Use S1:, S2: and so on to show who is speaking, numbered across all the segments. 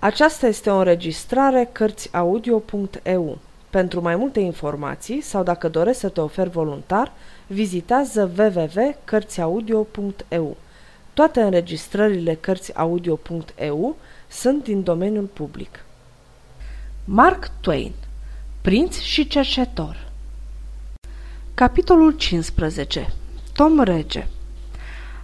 S1: Aceasta este o înregistrare Cărțiaudio.eu. Pentru mai multe informații sau dacă dorești să te oferi voluntar, vizitează www.cărțiaudio.eu. Toate înregistrările Cărțiaudio.eu sunt din domeniul public. Mark Twain Prinț și cercetor Capitolul 15 Tom Rege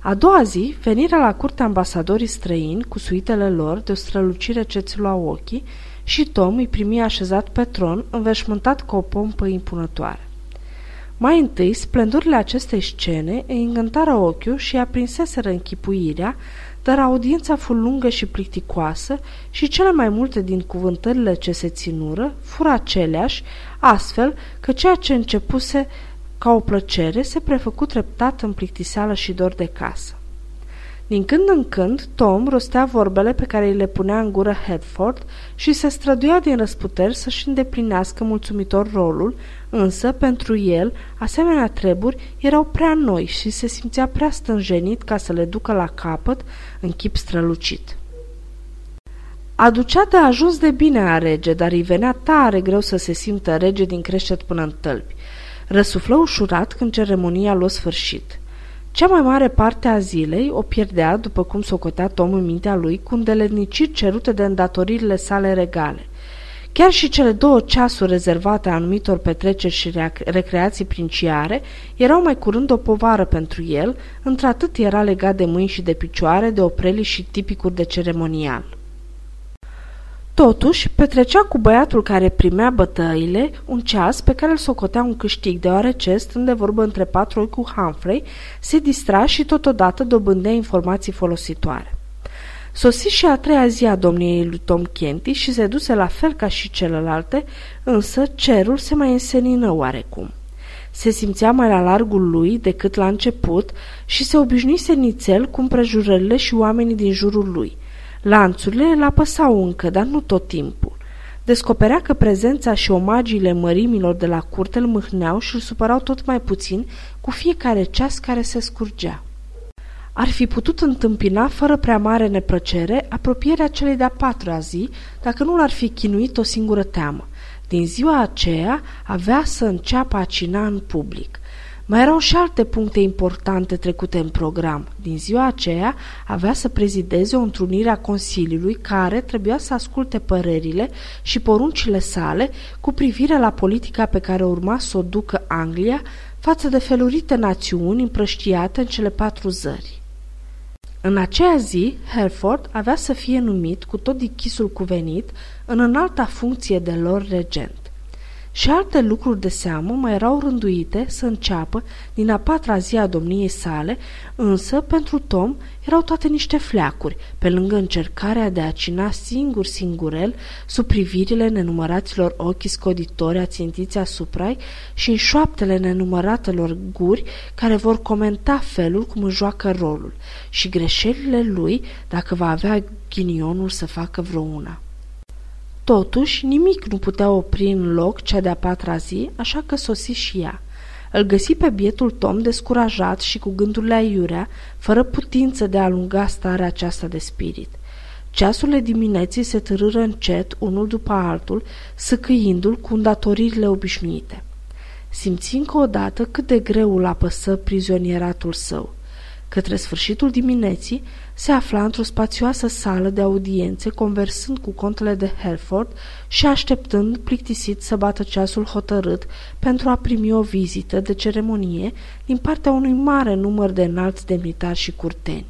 S1: a doua zi, venirea la curtea ambasadorii străini cu suitele lor de o strălucire ce ți lua ochii și Tom îi primi așezat pe tron, înveșmântat cu o pompă impunătoare. Mai întâi, splendurile acestei scene îi încântară ochiul și aprinseseră închipuirea, dar audiența fu lungă și plicticoasă și cele mai multe din cuvântările ce se ținură fură aceleași, astfel că ceea ce începuse ca o plăcere, se prefăcut treptat în plictiseală și dor de casă. Din când în când, Tom rostea vorbele pe care îi le punea în gură Hedford și se străduia din răsputeri să-și îndeplinească mulțumitor rolul, însă, pentru el, asemenea treburi erau prea noi și se simțea prea stânjenit ca să le ducă la capăt în chip strălucit. Aducea de ajuns de bine a rege, dar îi venea tare greu să se simtă rege din creștet până în tălpi. Răsuflă ușurat când ceremonia lua sfârșit. Cea mai mare parte a zilei o pierdea, după cum socotea Tom în mintea lui, cu îndeletniciri cerute de îndatoririle sale regale. Chiar și cele două ceasuri rezervate a anumitor petreceri și recreații princiare erau mai curând o povară pentru el, într-atât era legat de mâini și de picioare, de opreli și tipicuri de ceremonial. Totuși, petrecea cu băiatul care primea bătăile un ceas pe care îl socotea un câștig, deoarece, stând de vorbă între patru oi cu Humphrey, se distra și totodată dobândea informații folositoare. Sosi și a treia zi a domniei lui Tom Kenty și se duse la fel ca și celelalte, însă cerul se mai însenină oarecum. Se simțea mai la largul lui decât la început și se obișnuise nițel cu împrejurările și oamenii din jurul lui – Lanțurile îl apăsau încă, dar nu tot timpul. Descoperea că prezența și omagiile mărimilor de la curte îl mâhneau și îl supărau tot mai puțin cu fiecare ceas care se scurgea. Ar fi putut întâmpina fără prea mare neplăcere apropierea celei de-a patra zi, dacă nu l-ar fi chinuit o singură teamă. Din ziua aceea avea să înceapă a cina în public. Mai erau și alte puncte importante trecute în program. Din ziua aceea avea să prezideze o întrunire a Consiliului care trebuia să asculte părerile și poruncile sale cu privire la politica pe care urma să o ducă Anglia față de felurite națiuni împrăștiate în cele patru zări. În aceea zi, Hereford avea să fie numit cu tot dichisul cuvenit în înalta funcție de lor regent. Și alte lucruri de seamă mai erau rânduite să înceapă din a patra zi a domniei sale, însă pentru Tom erau toate niște fleacuri, pe lângă încercarea de a cina singur singurel sub privirile nenumăraților ochi scoditori ațintiți asupra și în șoaptele nenumăratelor guri care vor comenta felul cum își joacă rolul și greșelile lui dacă va avea ghinionul să facă vreuna. Totuși, nimic nu putea opri în loc cea de-a patra zi, așa că sosi și ea. Îl găsi pe bietul Tom descurajat și cu gândurile aiurea, fără putință de a alunga starea aceasta de spirit. Ceasurile dimineții se târâră încet, unul după altul, săcâindu-l cu îndatoririle obișnuite. Simți încă o dată cât de greu îl apăsă prizonieratul său. Către sfârșitul dimineții se afla într-o spațioasă sală de audiențe, conversând cu contele de Hereford și așteptând plictisit să bată ceasul hotărât pentru a primi o vizită de ceremonie din partea unui mare număr de înalți demnitari și curteni.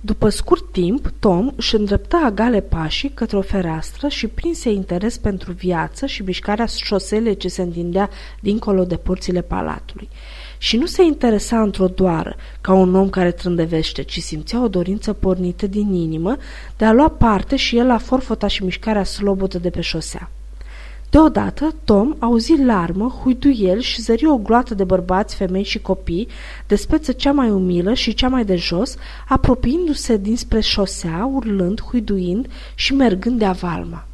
S1: După scurt timp, Tom își îndreptă agale pașii către o fereastră și prinse interes pentru viață și mișcarea șoselei ce se întindea dincolo de porțile palatului și nu se interesa într-o doară, ca un om care trândevește, ci simțea o dorință pornită din inimă de a lua parte și el la forfota și mișcarea slobodă de pe șosea. Deodată, Tom auzi larmă, huiduiel și zări o gloată de bărbați, femei și copii, de speță cea mai umilă și cea mai de jos, apropiindu-se dinspre șosea, urlând, huiduind și mergând de avalma.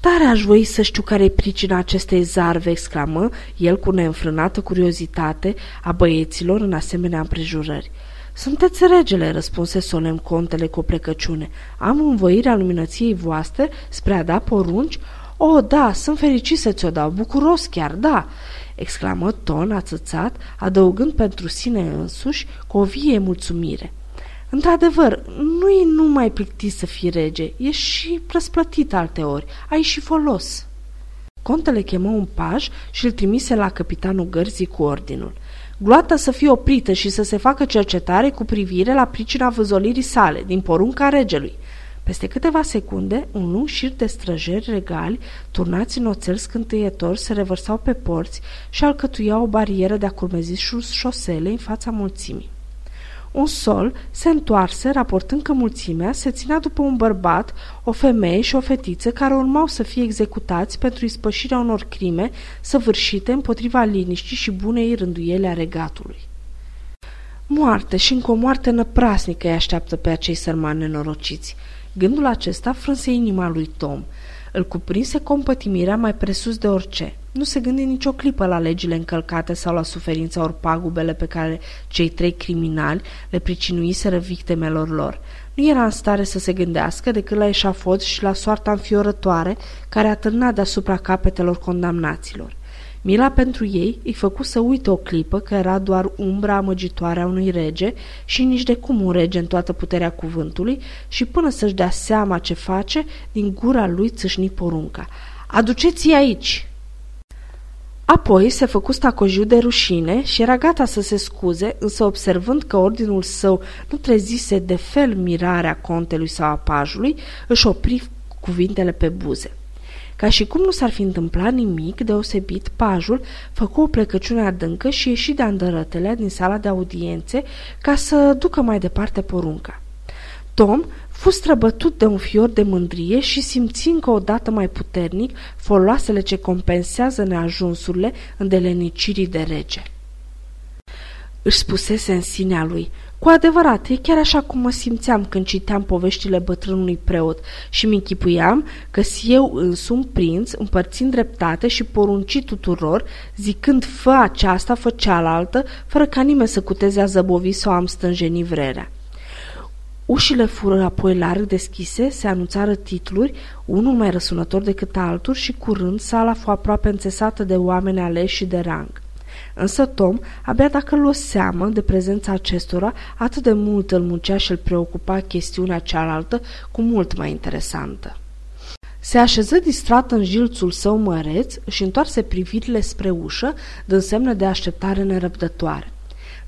S1: Tare aș voi să știu care e pricina acestei zarve, exclamă el cu neînfrânată curiozitate a băieților în asemenea împrejurări. Sunteți regele, răspunse solemn contele cu o plecăciune. Am învoirea luminăției voastre spre a da porunci? O, da, sunt fericit să ți-o dau, bucuros chiar, da!" exclamă Ton ațățat, adăugând pentru sine însuși cu o vie mulțumire. Într-adevăr, nu e numai plictit să fii rege, e și răsplătit alteori, ai și folos. Contele chemă un paj și îl trimise la capitanul gărzii cu ordinul. Gloata să fie oprită și să se facă cercetare cu privire la pricina văzolirii sale, din porunca regelui. Peste câteva secunde, un lung șir de străjeri regali, turnați în oțel scântâietor, se revărsau pe porți și alcătuiau o barieră de-a curmezișul șoselei în fața mulțimii. Un sol se întoarse, raportând că mulțimea se ținea după un bărbat, o femeie și o fetiță care urmau să fie executați pentru ispășirea unor crime săvârșite împotriva liniștii și bunei rânduiele a regatului. Moarte și încă o moarte năprasnică îi așteaptă pe acei sărmani nenorociți. Gândul acesta frânse inima lui Tom. Îl cuprinse compătimirea mai presus de orice. Nu se gândi nicio clipă la legile încălcate sau la suferința ori pagubele pe care cei trei criminali le pricinuiseră victimelor lor. Nu era în stare să se gândească decât la eșafod și la soarta înfiorătoare care atârna deasupra capetelor condamnaților. Mila pentru ei îi făcu să uite o clipă că era doar umbra amăgitoare a unui rege și nici de cum un rege în toată puterea cuvântului și până să-și dea seama ce face, din gura lui țâșni porunca. Aduceți-i aici!" Apoi se făcu stacojiu de rușine și era gata să se scuze, însă observând că ordinul său nu trezise de fel mirarea contelui sau a pajului, își opri cuvintele pe buze. Ca și cum nu s-ar fi întâmplat nimic deosebit, pajul făcu o plecăciune adâncă și ieși de andărătele din sala de audiențe ca să ducă mai departe porunca. Tom fu străbătut de un fior de mândrie și simți încă o dată mai puternic foloasele ce compensează neajunsurile îndelenicirii de rege. Își spusese în sinea lui, cu adevărat, e chiar așa cum mă simțeam când citeam poveștile bătrânului preot și mi închipuiam că eu însumi prinț, împărțind dreptate și porunci tuturor, zicând fă aceasta, fă cealaltă, fără ca nimeni să cuteze a zăbovi sau am stânjeni vrerea. Ușile fură apoi larg deschise, se anunțară titluri, unul mai răsunător decât altul și curând sala fu aproape înțesată de oameni aleși și de rang. Însă Tom, abia dacă luă seamă de prezența acestora, atât de mult îl muncea și îl preocupa chestiunea cealaltă cu mult mai interesantă. Se așeză distrat în jilțul său măreț și întoarse privirile spre ușă, dând semne de așteptare nerăbdătoare.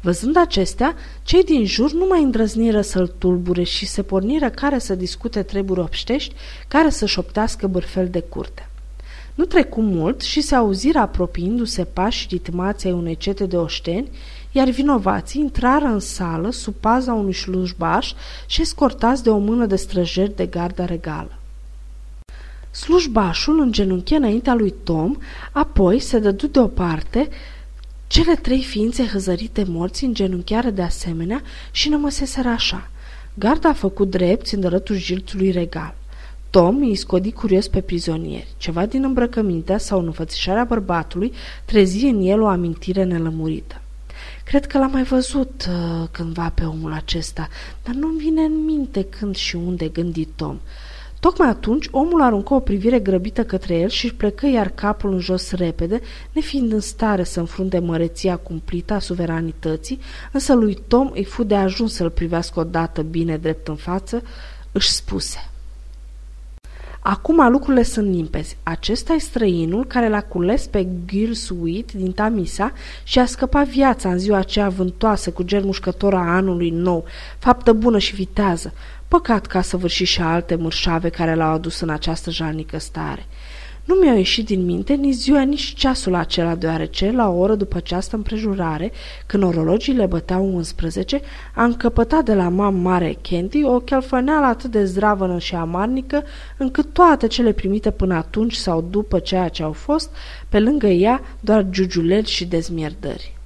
S1: Văzând acestea, cei din jur nu mai îndrăzniră să-l tulbure și se porniră care să discute treburi obștești, care să șoptească bârfel de curte. Nu trecu mult și se auziră apropiindu-se pași ritmați ai unei cete de oșteni, iar vinovații intrară în sală sub paza unui slujbaș și escortați de o mână de străjeri de garda regală. Slujbașul îngenunche înaintea lui Tom, apoi se dădu deoparte, cele trei ființe hăzărite morți îngenunchiară de asemenea și nămăseseră așa. Garda a făcut drept în dărătul jilțului regal. Tom îi scodi curios pe prizonieri. Ceva din îmbrăcămintea sau înfățișarea bărbatului trezi în el o amintire nelămurită. Cred că l-am mai văzut uh, cândva pe omul acesta, dar nu-mi vine în minte când și unde gândi Tom. Tocmai atunci, omul aruncă o privire grăbită către el și își plecă iar capul în jos repede, nefiind în stare să înfrunte măreția cumplită a suveranității, însă lui Tom îi fu de ajuns să-l privească odată bine drept în față, își spuse – Acum lucrurile sunt limpezi. Acesta e străinul care l-a cules pe Gilsuit din Tamisa și a scăpat viața în ziua aceea vântoasă cu ger mușcător a anului nou, faptă bună și vitează. Păcat ca să vârși și alte mărșave care l-au adus în această jalnică stare. Nu mi-au ieșit din minte nici ziua, nici ceasul acela, deoarece, la o oră după această împrejurare, când orologiile băteau 11, a încăpătat de la mam mare Candy o chelfăneală atât de zdravănă și amarnică, încât toate cele primite până atunci sau după ceea ce au fost, pe lângă ea doar giugiuleli și dezmierdări.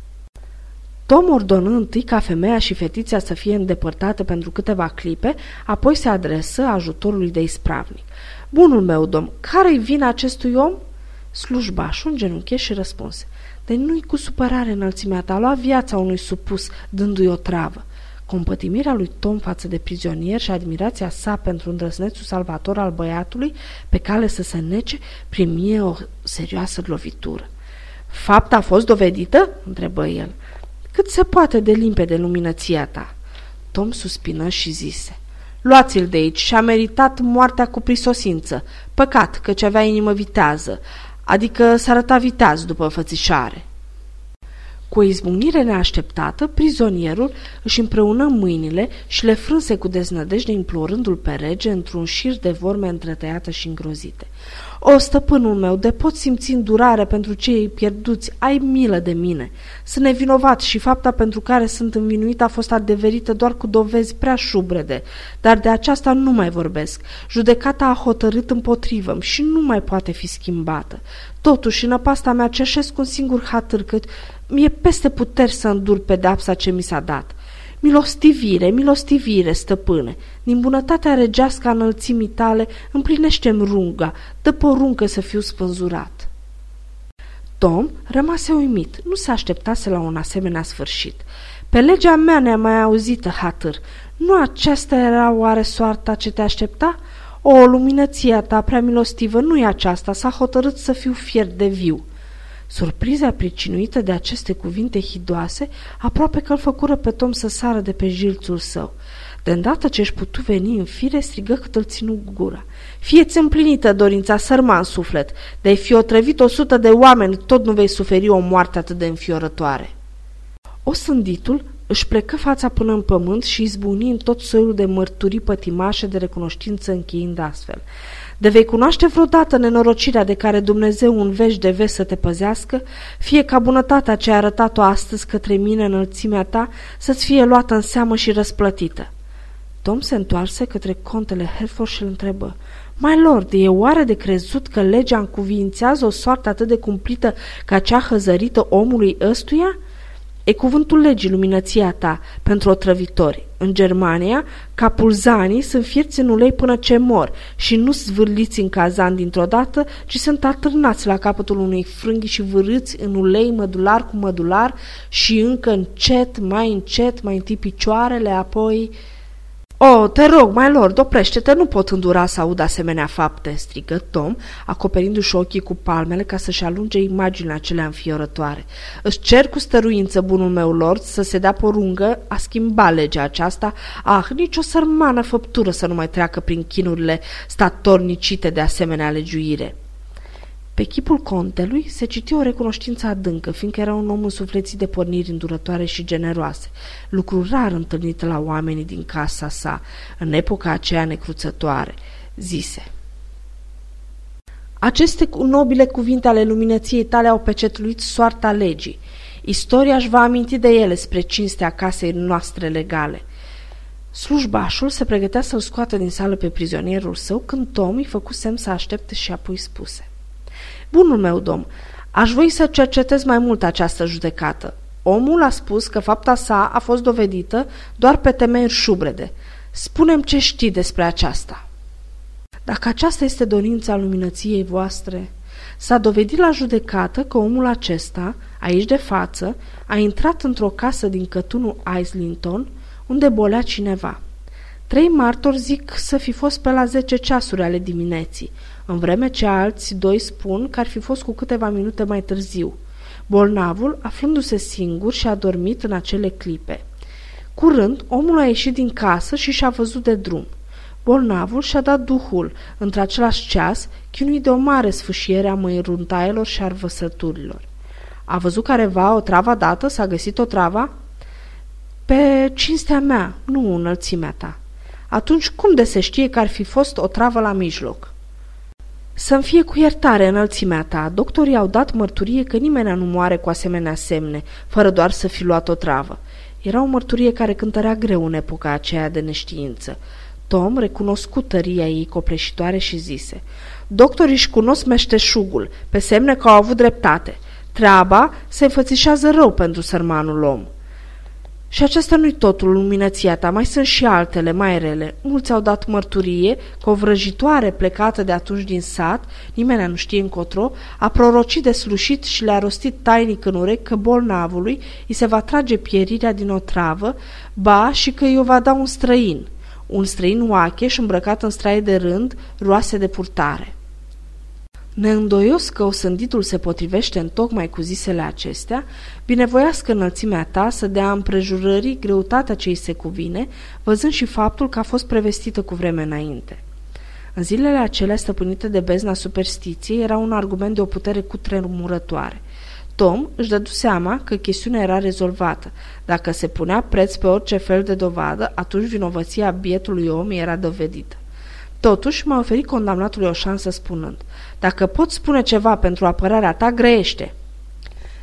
S1: Tom ordonă întâi ca femeia și fetița să fie îndepărtate pentru câteva clipe, apoi se adresă ajutorului de ispravnic. Bunul meu domn, care-i vina acestui om? Slujbașul genunche și răspunse. De nu-i cu supărare înălțimea ta, lua viața unui supus, dându-i o travă. Compătimirea lui Tom față de prizonier și admirația sa pentru îndrăznețul salvator al băiatului, pe cale să se nece, primie o serioasă lovitură. Fapta a fost dovedită?" întrebă el. Cât se poate de limpede luminăția ta?" Tom suspină și zise. Luați-l de aici și-a meritat moartea cu prisosință. Păcat că ce avea inimă vitează, adică s-arăta viteaz după fățișare. Cu o izbucnire neașteptată, prizonierul își împreună mâinile și le frânse cu deznădejde implorându-l pe rege într-un șir de vorme întretăiate și îngrozite. O, stăpânul meu, de pot simți îndurare pentru cei pierduți, ai milă de mine. Sunt nevinovat și fapta pentru care sunt învinuit a fost adeverită doar cu dovezi prea șubrede, dar de aceasta nu mai vorbesc. Judecata a hotărât împotrivă și nu mai poate fi schimbată. Totuși, în apasta mea cerșesc un singur hatâr cât mi-e peste puteri să îndur pedapsa ce mi s-a dat. Milostivire, milostivire, stăpâne, din bunătatea regească a înălțimii tale împlinește-mi runga, dă poruncă să fiu spânzurat. Tom rămase uimit, nu se așteptase la un asemenea sfârșit. Pe legea mea ne-a mai auzită, hatâr, nu aceasta era oare soarta ce te aștepta? O, luminăția ta prea milostivă, nu e aceasta, s-a hotărât să fiu fier de viu. Surpriza pricinuită de aceste cuvinte hidoase aproape că îl făcură pe Tom să sară de pe jilțul său. De îndată ce își putu veni în fire, strigă cât îl ținu gura. Fieți împlinită dorința sărman suflet, de-ai fi otrăvit o sută de oameni, tot nu vei suferi o moarte atât de înfiorătoare. O sânditul își plecă fața până în pământ și izbuni în tot soiul de mărturii pătimașe de recunoștință încheind astfel. De vei cunoaște vreodată nenorocirea de care Dumnezeu un vești de vest să te păzească, fie ca bunătatea ce a arătat-o astăzi către mine înălțimea ta să-ți fie luată în seamă și răsplătită. Tom se întoarse către contele Hereford și îl întrebă, Mai lord, e oare de crezut că legea încuvințează o soartă atât de cumplită ca cea hăzărită omului ăstuia?" E cuvântul legii luminăția ta pentru otrăvitori. În Germania, capulzanii sunt fierți în ulei până ce mor și nu zvârliți în cazan dintr-o dată, ci sunt atârnați la capătul unui frânghi și vârâți în ulei mădular cu mădular și încă încet, mai încet, mai întâi picioarele, apoi... O, te rog, mai lord, oprește-te, nu pot îndura să aud asemenea fapte, strigă Tom, acoperindu-și ochii cu palmele ca să-și alunge imaginile acelea înfiorătoare. Îți cer cu stăruință, bunul meu lord, să se dea porungă a schimba legea aceasta. Ah, nicio sărmană făptură să nu mai treacă prin chinurile statornicite de asemenea legiuire. Pe chipul contelui se citi o recunoștință adâncă, fiindcă era un om însuflețit de porniri îndurătoare și generoase, lucru rar întâlnit la oamenii din casa sa, în epoca aceea necruțătoare, zise. Aceste nobile cuvinte ale luminăției tale au pecetluit soarta legii. Istoria își va aminti de ele spre cinstea casei noastre legale. Slujbașul se pregătea să-l scoată din sală pe prizonierul său când Tom îi făcu semn să aștepte și apoi spuse – Bunul meu dom, aș voi să cercetez mai mult această judecată. Omul a spus că fapta sa a fost dovedită doar pe temeri șubrede. Spunem ce știi despre aceasta. Dacă aceasta este dorința luminăției voastre, s-a dovedit la judecată că omul acesta, aici de față, a intrat într-o casă din cătunul Islington, unde bolea cineva. Trei martori zic să fi fost pe la zece ceasuri ale dimineții, în vreme ce alți doi spun că ar fi fost cu câteva minute mai târziu. Bolnavul, aflându-se singur, și-a dormit în acele clipe. Curând, omul a ieșit din casă și și-a văzut de drum. Bolnavul și-a dat duhul, într același ceas, chinuit de o mare sfâșiere a măiruntaielor și a văsăturilor. A văzut careva o travă dată? S-a găsit o travă? Pe cinstea mea, nu înălțimea ta. Atunci cum de se știe că ar fi fost o travă la mijloc? Să-mi fie cu iertare înălțimea ta. Doctorii au dat mărturie că nimeni nu moare cu asemenea semne, fără doar să fi luat o travă. Era o mărturie care cântărea greu în epoca aceea de neștiință. Tom recunoscu tăria ei copleșitoare și zise Doctorii își cunosc meșteșugul, pe semne că au avut dreptate. Treaba se înfățișează rău pentru sărmanul om. Și acesta nu-i totul, luminăția ta, mai sunt și altele, mai rele. Mulți au dat mărturie că o vrăjitoare plecată de atunci din sat, nimeni nu știe încotro, a prorocit de slușit și le-a rostit tainic în urechi că bolnavului îi se va trage pierirea din o travă, ba și că i-o va da un străin, un străin oache și îmbrăcat în straie de rând, roase de purtare. Neîndoios că osânditul se potrivește în tocmai cu zisele acestea, binevoiască înălțimea ta să dea împrejurării greutatea ce îi se cuvine, văzând și faptul că a fost prevestită cu vreme înainte. În zilele acelea stăpânite de bezna superstiției era un argument de o putere cutremurătoare. Tom își dădu seama că chestiunea era rezolvată. Dacă se punea preț pe orice fel de dovadă, atunci vinovăția bietului om era dovedită. Totuși, m-a oferit condamnatului o șansă spunând, dacă pot spune ceva pentru apărarea ta, greiește.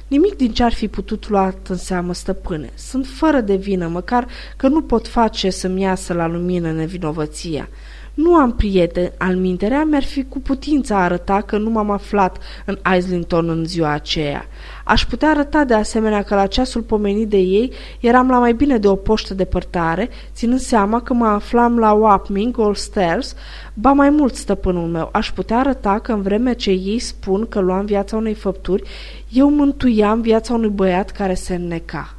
S1: Nimic din ce ar fi putut lua în seamă, stăpâne. Sunt fără de vină, măcar că nu pot face să-mi iasă la lumină nevinovăția. Nu am prieten, al minterea mi-ar fi cu putință arăta că nu m-am aflat în Islington în ziua aceea. Aș putea arăta de asemenea că la ceasul pomenit de ei eram la mai bine de o poștă depărtare, ținând seama că mă aflam la Wapping All Stairs, ba mai mult stăpânul meu. Aș putea arăta că în vreme ce ei spun că luam viața unei făpturi, eu mântuiam viața unui băiat care se înneca.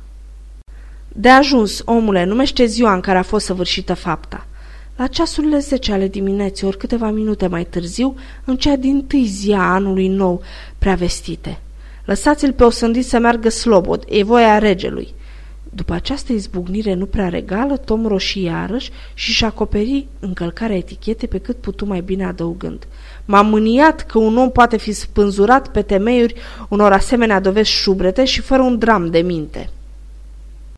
S1: De ajuns, omule, numește ziua în care a fost săvârșită fapta. La ceasurile zece ale dimineții, ori câteva minute mai târziu, în cea din tâi zi a anului nou preavestite. Lăsați-l pe osândit să meargă slobod, e voia regelui. După această izbucnire nu prea regală, Tom roșii iarăși și și acoperi încălcarea etichetei pe cât putu mai bine adăugând. M-am mâniat că un om poate fi spânzurat pe temeiuri unor asemenea dovezi șubrete și fără un dram de minte.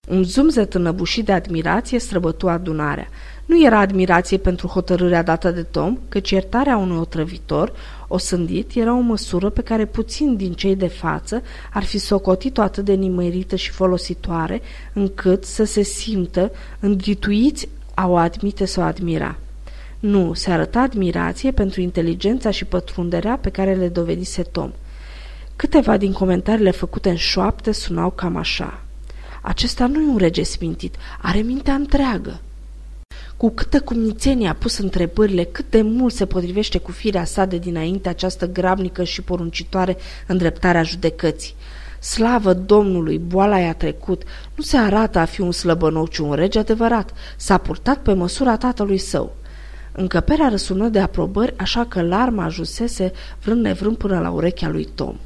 S1: Un zumzet înăbușit de admirație străbătu adunarea. Nu era admirație pentru hotărârea dată de Tom, căci iertarea unui otrăvitor, o sândit, era o măsură pe care puțin din cei de față ar fi socotit-o atât de nimerită și folositoare, încât să se simtă îndrituiți a o admite să o admira. Nu, se arăta admirație pentru inteligența și pătrunderea pe care le dovedise Tom. Câteva din comentariile făcute în șoapte sunau cam așa. Acesta nu e un rege smintit, are mintea întreagă. Cu câtă cumnițenie a pus întrebările cât de mult se potrivește cu firea sa de dinainte această grabnică și poruncitoare îndreptarea judecății. Slavă Domnului, boala i-a trecut, nu se arată a fi un slăbănou, ci un rege adevărat. S-a purtat pe măsura tatălui său. Încăperea răsună de aprobări, așa că larma ajunsese vrând nevrând până la urechea lui Tom.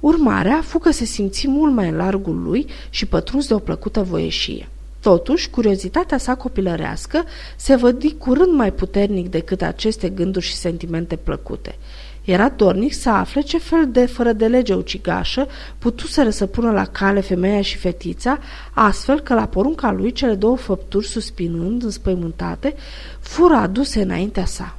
S1: Urmarea fu că se simți mult mai în largul lui și pătruns de o plăcută voieșie. Totuși, curiozitatea sa copilărească se vădi curând mai puternic decât aceste gânduri și sentimente plăcute. Era dornic să afle ce fel de fără de lege ucigașă putuseră să pună la cale femeia și fetița, astfel că la porunca lui cele două făpturi, suspinând, înspăimântate, fură aduse înaintea sa.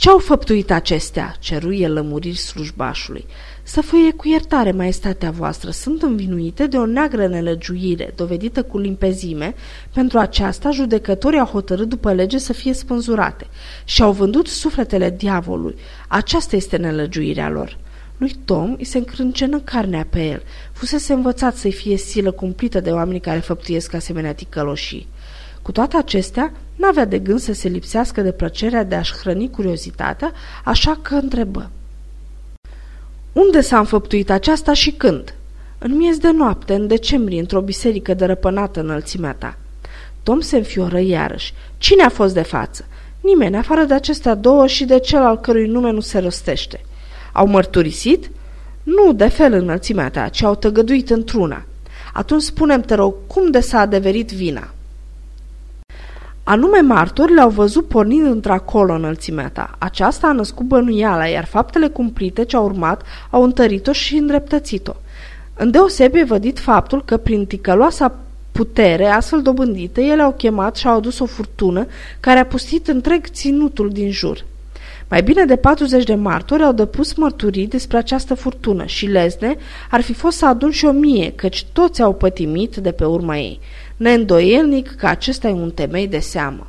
S1: Ce-au făptuit acestea?" ceru el lămuriri slujbașului. Să fie cu iertare, maestatea voastră, sunt învinuite de o neagră nelăgiuire, dovedită cu limpezime. Pentru aceasta, judecătorii au hotărât după lege să fie spânzurate și au vândut sufletele diavolului. Aceasta este nelăgiuirea lor. Lui Tom îi se încrâncenă carnea pe el. Fusese învățat să-i fie silă cumplită de oamenii care făptuiesc asemenea ticăloșii. Cu toate acestea, n-avea de gând să se lipsească de plăcerea de a-și hrăni curiozitatea, așa că întrebă. Unde s-a înfăptuit aceasta și când? În miez de noapte, în decembrie, într-o biserică dărăpânată înălțimea ta. Tom se înfioră iarăși. Cine a fost de față? Nimeni, afară de acestea două și de cel al cărui nume nu se rostește. Au mărturisit? Nu de fel înălțimea ta, ci au tăgăduit într-una. Atunci spunem te rog, cum de s-a adeverit vina? Anume martori le-au văzut pornind într-acolo înălțimea ta. Aceasta a născut bănuiala, iar faptele cumplite ce au urmat au întărit-o și îndreptățit-o. Îndeosebi e vădit faptul că prin ticăloasa putere astfel dobândită, ele au chemat și au adus o furtună care a pustit întreg ținutul din jur. Mai bine de 40 de martori au depus mărturii despre această furtună și lezne ar fi fost să adun și o mie, căci toți au pătimit de pe urma ei neîndoielnic că acesta e un temei de seamă.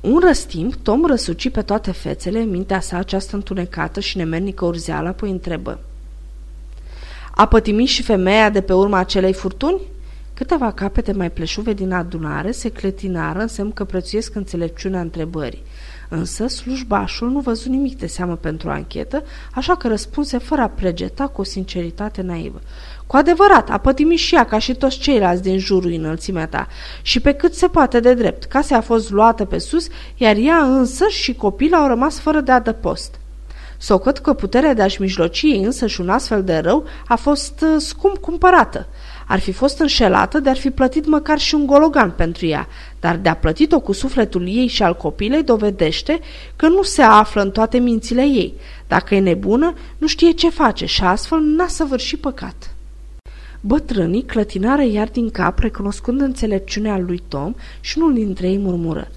S1: Un răstimp, Tom răsuci pe toate fețele mintea sa această întunecată și nemernică urzeală, apoi întrebă. A pătimit și femeia de pe urma acelei furtuni? Câteva capete mai pleșuve din adunare se clătinară în semn că prețuiesc înțelepciunea întrebării. Însă slujbașul nu văzut nimic de seamă pentru anchetă, așa că răspunse fără a pregeta cu o sinceritate naivă. Cu adevărat, a pătimit și ea ca și toți ceilalți din jurul înălțimea ta și pe cât se poate de drept. Casa a fost luată pe sus, iar ea însă și copil au rămas fără de adăpost. Socot că puterea de a-și mijloci însă și un astfel de rău a fost uh, scump cumpărată. Ar fi fost înșelată de ar fi plătit măcar și un gologan pentru ea, dar de a plătit-o cu sufletul ei și al copilei dovedește că nu se află în toate mințile ei. Dacă e nebună, nu știe ce face și astfel n-a săvârșit păcat. Bătrânii clătinară iar din cap, recunoscând înțelepciunea lui Tom și unul dintre ei murmură.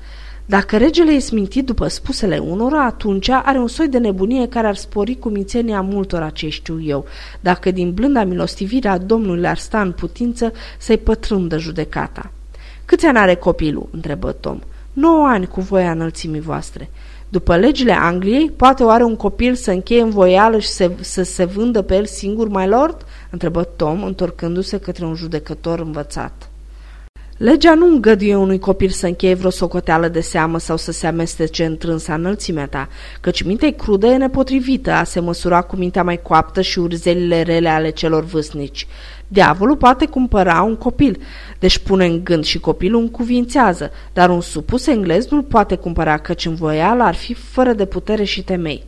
S1: Dacă regele e smintit după spusele unora, atunci are un soi de nebunie care ar spori cu mințenia multora ce știu eu, dacă din blânda milostivire a Domnului ar sta în putință să-i pătrundă judecata. Câți ani are copilul?" întrebă Tom. Nouă ani cu voia înălțimii voastre. După legile Angliei, poate oare un copil să încheie în voială și să, să se vândă pe el singur, mai lord?" întrebă Tom, întorcându-se către un judecător învățat. Legea nu îngăduie unui copil să încheie vreo socoteală de seamă sau să se amestece în trânsa înălțimea ta, căci mintea crudă e nepotrivită a se măsura cu mintea mai coaptă și urzelile rele ale celor vâsnici. Diavolul poate cumpăra un copil, deci pune în gând și copilul încuvințează, dar un supus englez nu-l poate cumpăra, căci în voială ar fi fără de putere și temei.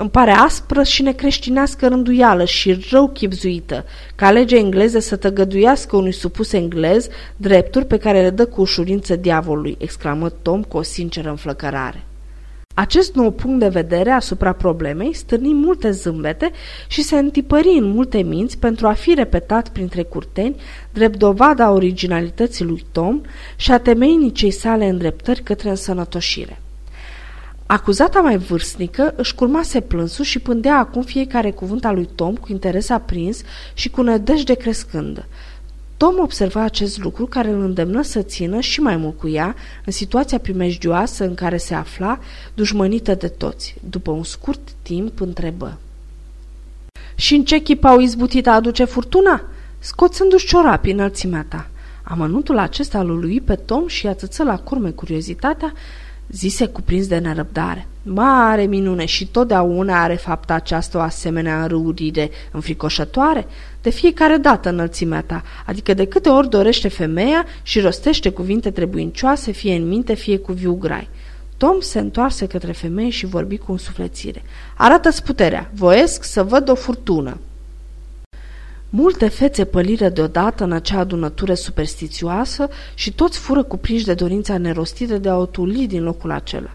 S1: Îmi pare aspră și necreștinească rânduială și rău chipzuită ca legea engleză să tăgăduiască unui supus englez drepturi pe care le dă cu ușurință diavolului, exclamă Tom cu o sinceră înflăcărare. Acest nou punct de vedere asupra problemei stârni multe zâmbete și se întipări în multe minți pentru a fi repetat printre curteni drept dovada originalității lui Tom și a temeinicei sale îndreptări către însănătoșire. Acuzata mai vârstnică își curmase plânsul și pândea acum fiecare cuvânt al lui Tom cu interes aprins și cu nădejde crescândă. Tom observa acest lucru care îl îndemnă să țină și mai mult cu ea în situația primejdioasă în care se afla, dușmănită de toți. După un scurt timp întrebă. Și în ce chip au izbutit a aduce furtuna? Scoțându-și ciorapii înălțimea ta. Amănuntul acesta îl lui pe Tom și atâță la curme curiozitatea zise cuprins de nerăbdare. Mare minune și totdeauna are fapta aceasta o asemenea înrăurire înfricoșătoare? De fiecare dată înălțimea ta, adică de câte ori dorește femeia și rostește cuvinte trebuincioase, fie în minte, fie cu viu grai. Tom se întoarse către femeie și vorbi cu însuflețire. Arată-ți puterea, voiesc să văd o furtună. Multe fețe păliră deodată în acea adunătură superstițioasă și toți fură cuprinși de dorința nerostită de a o tuli din locul acela.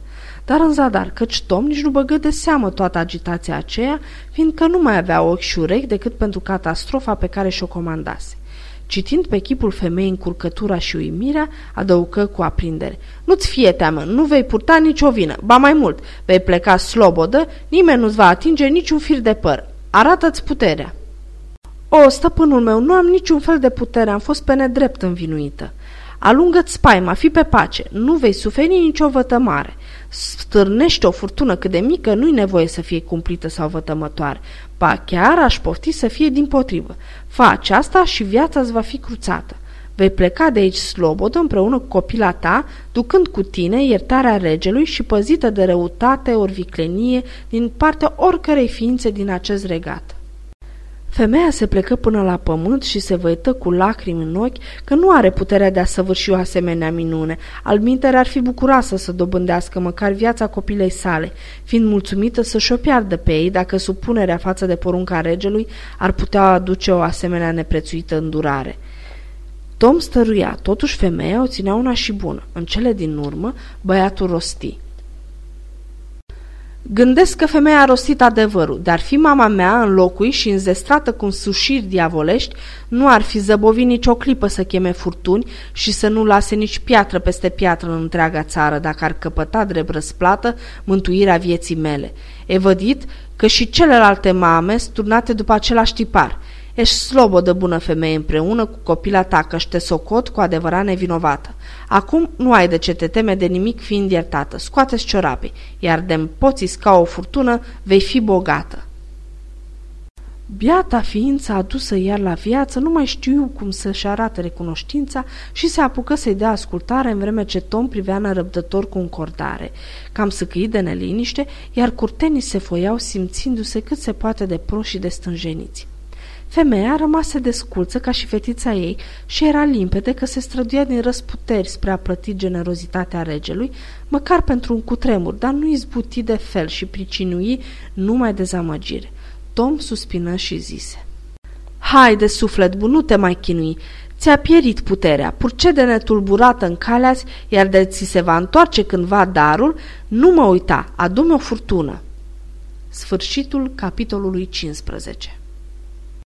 S1: Dar în zadar, căci Tom nici nu băgă de seamă toată agitația aceea, fiindcă nu mai avea ochi și urechi decât pentru catastrofa pe care și-o comandase. Citind pe chipul femeii încurcătura și uimirea, adăucă cu aprindere. Nu-ți fie teamă, nu vei purta nicio vină, ba mai mult, vei pleca slobodă, nimeni nu-ți va atinge niciun fir de păr. Arată-ți puterea! O, stăpânul meu, nu am niciun fel de putere, am fost pe nedrept învinuită. Alungă-ți spaima, fi pe pace, nu vei suferi nicio vătămare. Stârnește o furtună cât de mică, nu-i nevoie să fie cumplită sau vătămătoare. Ba chiar aș pofti să fie din potrivă. Faci asta și viața îți va fi cruțată. Vei pleca de aici slobodă împreună cu copila ta, ducând cu tine iertarea regelui și păzită de răutate ori viclenie din partea oricărei ființe din acest regat. Femeia se plecă până la pământ și se văită cu lacrimi în ochi că nu are puterea de a săvârși o asemenea minune. Alminter ar fi bucuroasă să dobândească măcar viața copilei sale, fiind mulțumită să-și o piardă pe ei dacă supunerea față de porunca regelui ar putea aduce o asemenea neprețuită îndurare. Tom stăruia, totuși femeia o ținea una și bună. În cele din urmă, băiatul rosti. Gândesc că femeia a rostit adevărul, dar fi mama mea în locui și înzestrată cu sușiri diavolești, nu ar fi zăbovit nicio clipă să cheme furtuni și să nu lase nici piatră peste piatră în întreaga țară, dacă ar căpăta drept răsplată mântuirea vieții mele. E vădit că și celelalte mame sturnate după același tipar – Ești slobodă, bună femeie, împreună cu copila ta, că te socot cu adevărat nevinovată. Acum nu ai de ce te teme de nimic fiind iertată. Scoate-ți ciorapii, iar de poți ca o furtună, vei fi bogată. Biata ființă adusă iar la viață nu mai știu cum să-și arate recunoștința și se apucă să-i dea ascultare în vreme ce Tom privea nerăbdător cu încordare. Cam săcăit de neliniște, iar curtenii se foiau simțindu-se cât se poate de proști și de stânjeniți. Femeia rămase desculță ca și fetița ei și era limpede că se străduia din răsputeri spre a plăti generozitatea regelui, măcar pentru un cutremur, dar nu izbuti de fel și pricinui numai dezamăgire. Tom suspină și zise. Haide, suflet bun, nu te mai chinui. Ți-a pierit puterea, purcede netulburată în calea iar de ți se va întoarce cândva darul, nu mă uita, adu o furtună. Sfârșitul capitolului 15